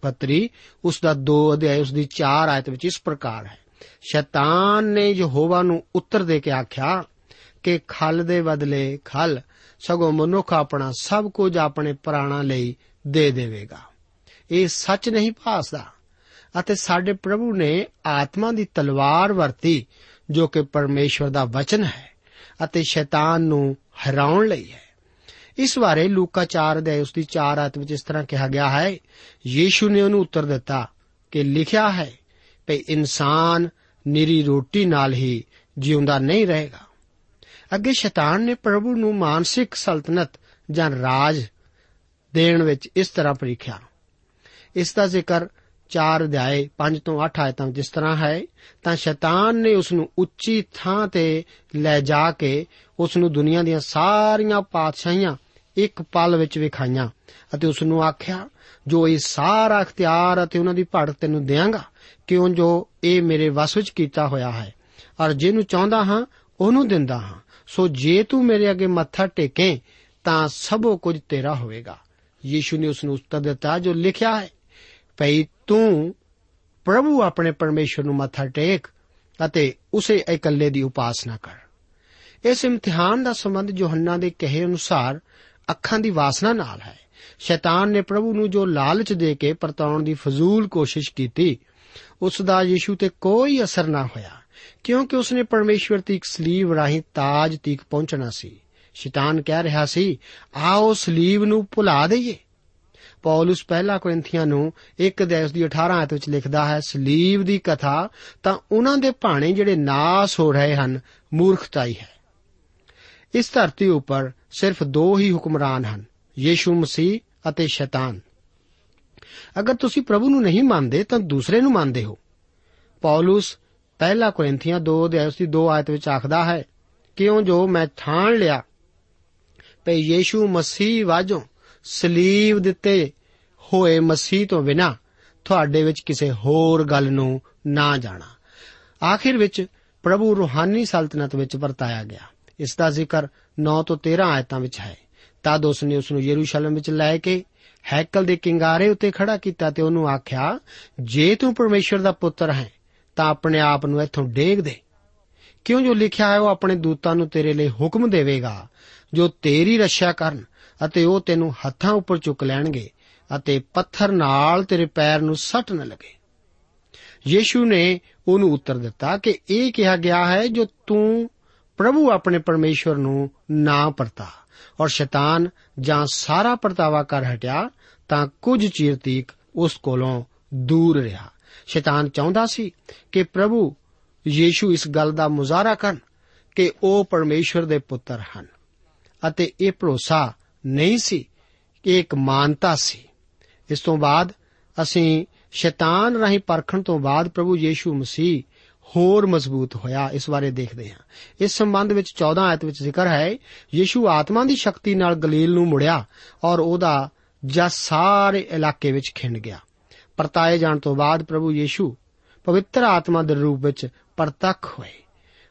ਪਤਰੀ, ਉਸ ਦਾ 2 ਅਧਿਆਇ, ਉਸ ਦੀ 4 ਆਇਤ ਵਿੱਚ ਇਸ ਪ੍ਰਕਾਰ ਹੈ। ਸ਼ੈਤਾਨ ਨੇ ਯਹੋਵਾ ਨੂੰ ਉੱਤਰ ਦੇ ਕੇ ਆਖਿਆ ਕਿ ਖਲ ਦੇ ਬਦਲੇ ਖਲ, ਸਗੋਂ ਮਨੁੱਖ ਆਪਣਾ ਸਭ ਕੁਝ ਆਪਣੇ ਪ੍ਰਾਣਾ ਲਈ ਦੇ ਦੇਵੇਗਾ। ਇਹ ਸੱਚ ਨਹੀਂ ਭਾਸਦਾ। ਅਤੇ ਸਾਡੇ ਪ੍ਰਭੂ ਨੇ ਆਤਮਾ ਦੀ ਤਲਵਾਰ ਵਰਤੀ, ਜੋ ਕਿ ਪਰਮੇਸ਼ਵਰ ਦਾ ਵਚਨ ਹੈ ਅਤੇ ਸ਼ੈਤਾਨ ਨੂੰ ਹਰਾਉਣ ਲਈ ਹੈ। ਇਸ ਬਾਰੇ ਲੂਕਾ 4 ਦੇ ਉਸ ਦੀ 4 ਆਇਤ ਵਿੱਚ ਇਸ ਤਰ੍ਹਾਂ ਕਿਹਾ ਗਿਆ ਹੈ, ਯੀਸ਼ੂ ਨੇ ਉਹਨੂੰ ਉੱਤਰ ਦਿੱਤਾ ਕਿ ਲਿਖਿਆ ਹੈ ਕਿ ਇਨਸਾਨ ਨਿਰੀ ਰੋਟੀ ਨਾਲ ਹੀ ਜਿਉਂਦਾ ਨਹੀਂ ਰਹੇਗਾ। ਅੱਗੇ ਸ਼ੈਤਾਨ ਨੇ ਪ੍ਰਭੂ ਨੂੰ ਮਾਨਸਿਕ ਸਲਤਨਤ ਜਾਂ ਰਾਜ ਦੇਣ ਵਿੱਚ ਇਸ ਤਰ੍ਹਾਂ ਪਰੀਖਿਆ। ਇਸ ਦਾ ਜ਼ਿਕਰ 4 ਅਧਿਆਏ 5 ਤੋਂ 8 ਆਇਤਾਂ ਵਿੱਚ ਇਸ ਤਰ੍ਹਾਂ ਹੈ, ਤਾਂ ਸ਼ੈਤਾਨ ਨੇ ਉਸ ਨੂੰ ਉੱਚੀ ਥਾਂ ਤੇ ਲੈ ਜਾ ਕੇ ਉਸ ਨੂੰ ਦੁਨੀਆ ਦੀਆਂ ਸਾਰੀਆਂ ਪਾਤਸ਼ਾਹੀਆਂ ਇੱਕ ਪਲ ਵਿੱਚ ਵਿਖਾਈਆਂ ਅਤੇ ਉਸ ਨੂੰ ਆਖਿਆ, ਜੋ ਇਹ ਸਾਰਾ ਅਖਤਿਆਰ ਅਤੇ ਉਹਨਾਂ ਦੀ ਭੜਕ ਤੈਨੂੰ ਦੇਵਾਂਗਾ ਕਿਉਂ ਜੋ ਇਹ ਮੇਰੇ ਵਸ ਵਿੱਚ ਕੀਤਾ ਹੋਇਆ ਹੈ? ਔਰ ਜਿਹਨੂੰ ਚਾਹੁੰਦਾ ਹਾਂ, ਉਹਨੂੰ ਦਿੰਦਾ ਹਾਂ। ਸੋ ਜੇ ਤੂੰ ਮੇਰੇ ਅੱਗੇ ਮੱਥਾ ਟੇਕੇ, ਤਾਂ ਸਭੋ ਕੁਝ ਤੇਰਾ ਹੋਵੇਗਾ। ਯੀਸ਼ੂ ਨੇ ਉਸ ਨੂੰ ਉੱਤਰ ਦਿੱਤਾ, ਜੋ ਲਿਖਿਆ ਹੈ ਭਈ ਤੂੰ ਪ੍ਰਭੂ ਆਪਣੇ ਪਰਮੇਸ਼ਰ ਨੂੰ ਮੱਥਾ ਟੇਕ ਅਤੇ ਉਸੇ ਇਕੱਲੇ ਦੀ ਉਪਾਸਨਾ ਕਰ। ਇਸ ਇਮਤਿਹਾਨ ਦਾ ਸੰਬੰਧ ਯੋਹੰਨਾ ਦੇ ਕਹੇ ਅਨੁਸਾਰ ਅੱਖਾਂ ਦੀ ਵਾਸਨਾ ਨਾਲ ਹੈ। ਸ਼ੈਤਾਨ ਨੇ ਪ੍ਰਭੂ ਨੂੰ ਜੋ ਲਾਲਚ ਦੇ ਕੇ ਪਰਤਾਉਣ ਦੀ ਫਜ਼ੂਲ ਕੋਸ਼ਿਸ਼ ਕੀਤੀ ਉਸ ਦਾ ਯੀਸ਼ੂ ਤੇ ਕੋਈ ਅਸਰ ਨਾ ਹੋਇਆ, ਕਿਉਂਕਿ ਉਸਨੇ ਪਰਮੇਸ਼ਵਰ ਤੀਕ ਸਲੀਬ ਰਾਹੀਂ ਤਾਜ ਤੀਕ ਪਹੁੰਚਣਾ ਸੀ। ਸ਼ੈਤਾਨ ਕਹਿ ਰਿਹਾ ਸੀ, ਆਓ ਸਲੀਬ ਨੂੰ ਭੁਲਾ ਦਈਏ। ਪੌਲਸ ਪਹਿਲਾ ਕੋਰਿੰਥੀਆਂ ਨੂੰ 1 ਅਧਿਆਇ ਦੀ 18 ਆਇਤ ਵਿੱਚ ਲਿਖਦਾ ਹੈ, ਸਲੀਬ ਦੀ ਕਥਾ, ਤਾਂ ਉਹਨਾਂ ਦੇ ਭਾਣੇ ਜਿਹੜੇ ਨਾਸ ਹੋ ਰਹੇ ਹਨ, ਮੂਰਖਤਾਈ ਹੈ। ਇਸ ਧਰਤੀ ਉੱਪਰ ਸਿਰਫ ਦੋ ਹੀ ਹੁਕਮਰਾਨ ਹਨ, ਯੀਸ਼ੂ ਮਸੀਹ ਅਤੇ ਸ਼ੈਤਾਨ। ਅਗਰ ਤੁਸੀਂ ਪ੍ਰਭੂ ਨੂੰ ਨਹੀਂ ਮੰਨਦੇ, ਤਾਂ ਦੂਸਰੇ ਨੂੰ ਮੰਨਦੇ ਹੋ। ਪੌਲਸ ਪਹਿਲਾ ਕੋਰਿੰਥੀਆਂ 2 ਅਧਿਆਇ ਦੀ 2 ਆਇਤ ਵਿੱਚ ਆਖਦਾ ਹੈ, ਕਿਉਂ ਜੋ ਮੈਂ ਠਾਣ ਲਿਆ, ਭਈ ਯੀਸ਼ੂ ਮਸੀਹ ਵਾਜੋਂ ਸਲੀਬ ਦਿੱਤੇ ਹੋਏ ਮਸੀਹ ਤੋਂ ਬਿਨਾ ਤੁਹਾਡੇ ਵਿੱਚ ਕਿਸੇ ਹੋਰ ਗੱਲ ਨੂੰ ਨਾ ਜਾਣਾ। ਆਖਿਰ ਵਿੱਚ ਪ੍ਰਭੂ ਰੂਹਾਨੀ ਸਲਤਨਤ ਵਿੱਚ ਵਰਤਾਇਆ ਗਿਆ। ਇਸ ਦਾ ਜ਼ਿਕਰ 9 ਤੋਂ 13 ਆਇਤਾਂ ਵਿੱਚ ਹੈ। ਤਦ ਉਸ ਨੇ ਉਸ ਨੂੰ ਯਰੂਸ਼ਲਮ ਵਿੱਚ ਲੈ ਕੇ ਹੈਕਲ ਦੇ ਕਿੰਗਾਰੇ ਉੱਤੇ ਖੜਾ ਕੀਤਾ ਤੇ ਉਹਨੂੰ ਆਖਿਆ, ਜੇ ਤੂੰ ਪਰਮੇਸ਼ਰ ਦਾ ਪੁੱਤਰ ਹੈ, ਤਾਂ ਆਪਣੇ ਆਪ ਨੂੰ ਇੱਥੋਂ ਡੇਗ ਦੇ। ਕਿਉਂ ਜੋ ਲਿਖਿਆ ਹੈ, ਉਹ ਆਪਣੇ ਦੂਤਾਂ ਨੂੰ ਤੇਰੇ ਲਈ ਹੁਕਮ ਦੇਵੇਗਾ, ਜੋ ਤੇਰੀ ਰੱਖਿਆ ਕਰਨ ਅਤੇ ਉਹ ਤੈਨੂੰ ਹੱਥਾਂ ਉੱਪਰ ਚੁੱਕ ਲੈਣਗੇ ਅਤੇ ਪੱਥਰ ਨਾਲ ਤੇਰੇ ਪੈਰ ਨੂੰ ਸੱਟ ਨਾ ਲਗੇ। ਯੀਸ਼ੂ ਨੇ ਉਹਨੂੰ ਉੱਤਰ ਦਿੱਤਾ ਕਿ ਇਹ ਕਿਹਾ ਗਿਆ ਹੈ ਜੋ ਤੂੰ ਪ੍ਰਭੂ ਆਪਣੇ ਪਰਮੇਸ਼ਵਰ ਨੂੰ ਨਾ ਪਰਤਾ ਔਰ ਸ਼ੈਤਾਨ ਜਾਂ ਸਾਰਾ ਪਰਤਾਵਾ ਕਰ ਹਟਿਆ ਤਾਂ ਕੁਝ ਚਿਰ ਤੀਕ ਉਸ ਕੋਲੋਂ ਦੂਰ ਰਿਹਾ। ਸ਼ੈਤਾਨ ਚਾਹੁੰਦਾ ਸੀ ਕਿ ਪ੍ਰਭੂ ਯੀਸ਼ੂ ਇਸ ਗੱਲ ਦਾ ਮੁਜ਼ਾਹਰਾ ਕਰਨ ਕਿ ਉਹ ਪਰਮੇਸ਼ਵਰ ਦੇ ਪੁੱਤਰ ਹਨ ਅਤੇ ਇਹ ਭਰੋਸਾ ਨਹੀਂ ਸੀ, ਕਿ ਇੱਕ ਮਾਨਤਾ ਸੀ। ਇਸ ਤੋਂ ਬਾਅਦ ਅਸੀਂ ਸ਼ੈਤਾਨ ਰਾਹੀਂ ਪਰਖਣ ਤੋਂ ਬਾਅਦ ਪ੍ਰਭੂ ਯੀਸ਼ੂ ਮਸੀਹ ਹੋਰ ਮਜ਼ਬੂਤ ਹੋਇਆ, ਇਸ ਬਾਰੇ ਦੇਖਦੇ ਹਾਂ। ਇਸ ਸੰਬੰਧ ਵਿੱਚ 14 ਆਇਤ ਵਿੱਚ ਜ਼ਿਕਰ ਹੈ, ਯੀਸ਼ੂ ਆਤਮਾ ਦੀ ਸ਼ਕਤੀ ਨਾਲ ਗਲੀਲ ਨੂੰ ਮੁੜਿਆ ਔਰ ਉਹਦਾ ਜਸ ਸਾਰੇ ਇਲਾਕੇ ਵਿੱਚ ਖਿੰਡ ਗਿਆ। ਪਰਤਾਏ ਜਾਣ ਤੋਂ ਬਾਅਦ ਪ੍ਰਭੂ ਯੀਸ਼ੂ ਪਵਿੱਤਰ ਆਤਮਾ ਦੇ ਰੂਪ ਵਿੱਚ ਪਰਤੱਖ ਹੋਏ।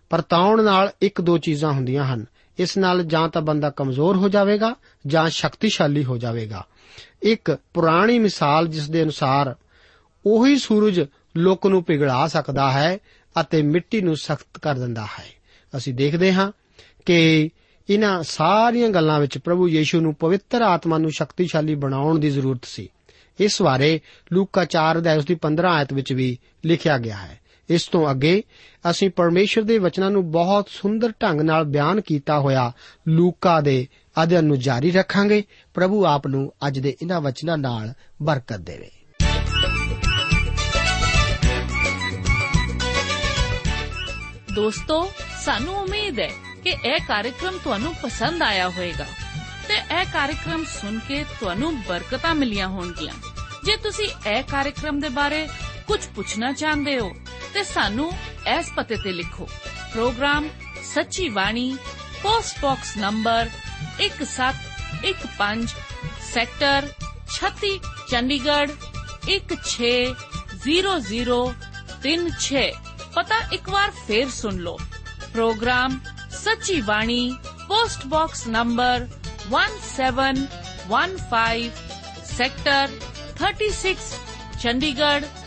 ਪਰਤਾਉਣ ਨਾਲ ਇੱਕ ਦੋ ਚੀਜ਼ਾਂ ਹੁੰਦੀਆਂ ਹਨ। ਇਸ ਨਾਲ ਜਾਂ ਤਾਂ ਬੰਦਾ ਕਮਜ਼ੋਰ ਹੋ ਜਾਵੇਗਾ ਜਾਂ ਸ਼ਕਤੀਸ਼ਾਲੀ ਹੋ ਜਾਵੇਗਾ। ਇੱਕ ਪੁਰਾਣੀ ਮਿਸਾਲ ਜਿਸ ਦੇ ਅਨੁਸਾਰ ਉਹੀ ਸੂਰਜ ਲੋਕ ਨੂੰ ਪਿਘਲਾ ਸਕਦਾ ਹੈ ਅਤੇ ਮਿੱਟੀ ਨੂੰ ਸਖਤ ਕਰ ਦਿੰਦਾ ਹੈ। ਅਸੀਂ ਦੇਖਦੇ ਹਾਂ ਕਿ ਇਹਨਾਂ ਸਾਰੀਆਂ ਗੱਲਾਂ ਵਿੱਚ ਪ੍ਰਭੂ ਯੀਸ਼ੂ ਨੂੰ ਪਵਿੱਤਰ ਆਤਮਾ ਨੂੰ ਸ਼ਕਤੀਸ਼ਾਲੀ ਬਣਾਉਣ ਦੀ ਜ਼ਰੂਰਤ ਸੀ। ਇਸ ਬਾਰੇ ਲੂਕਾ 4 ਅਧਿਆਇ ਦੀ 15 ਆਇਤ ਵਿੱਚ ਵੀ ਲਿਖਿਆ ਗਿਆ ਹੈ। ਇਸ ਤੋਂ ਅੱਗੇ ਅਸੀਂ ਪਰਮੇਸ਼ਰ ਦੇ ਵਚਨਾਂ ਨੂੰ ਬਹੁਤ ਸੁੰਦਰ ਢੰਗ ਨਾਲ ਬਿਆਨ ਕੀਤਾ ਹੋਇਆ ਲੂਕਾ ਦੇ ਅਧਿਅਨ ਨੂੰ ਜਾਰੀ ਰੱਖਾਂਗੇ। ਪ੍ਰਭੂ ਆਪ ਨੂੰ ਅੱਜ ਦੇ ਇਹਨਾਂ ਵਚਨਾਂ ਨਾਲ ਬਰਕਤ ਦੇਵੇ। ਦੋਸਤੋ, ਸਾਨੂੰ ਉਮੀਦ ਹੈ ਕਿ ਇਹ ਕਾਰਜਕ੍ਰਮ ਤੁਹਾਨੂੰ ਪਸੰਦ ਆਇਆ ਹੋਵੇਗਾ ਤੇ ਇਹ ਕਾਰਜਕ੍ਰਮ ਸੁਣ ਕੇ ਤੁਹਾਨੂੰ ਬਰਕਤਾਂ ਮਿਲੀਆਂ ਹੋਣਗੀਆਂ। ਜੇ ਤੁਸੀਂ ਇਹ ਕਾਰਜਕ੍ਰਮ ਦੇ ਬਾਰੇ ਕੁਝ ਪੁੱਛਣਾ ਚਾਹੁੰਦੇ ਹੋ ਤੇ ਸਾਨੂੰ ਇਸ ਪਤੇ ਤੇ ਲਿਖੋ programme Sachi Bani post box number 1715 sector 36 Chandigarh 160036 ਪਤਾ ਇੱਕ ਵਾਰ ਫੇਰ ਸੁਣ ਲਓ programme Sachi Bani post box number 1715 sector 36 Chandigarh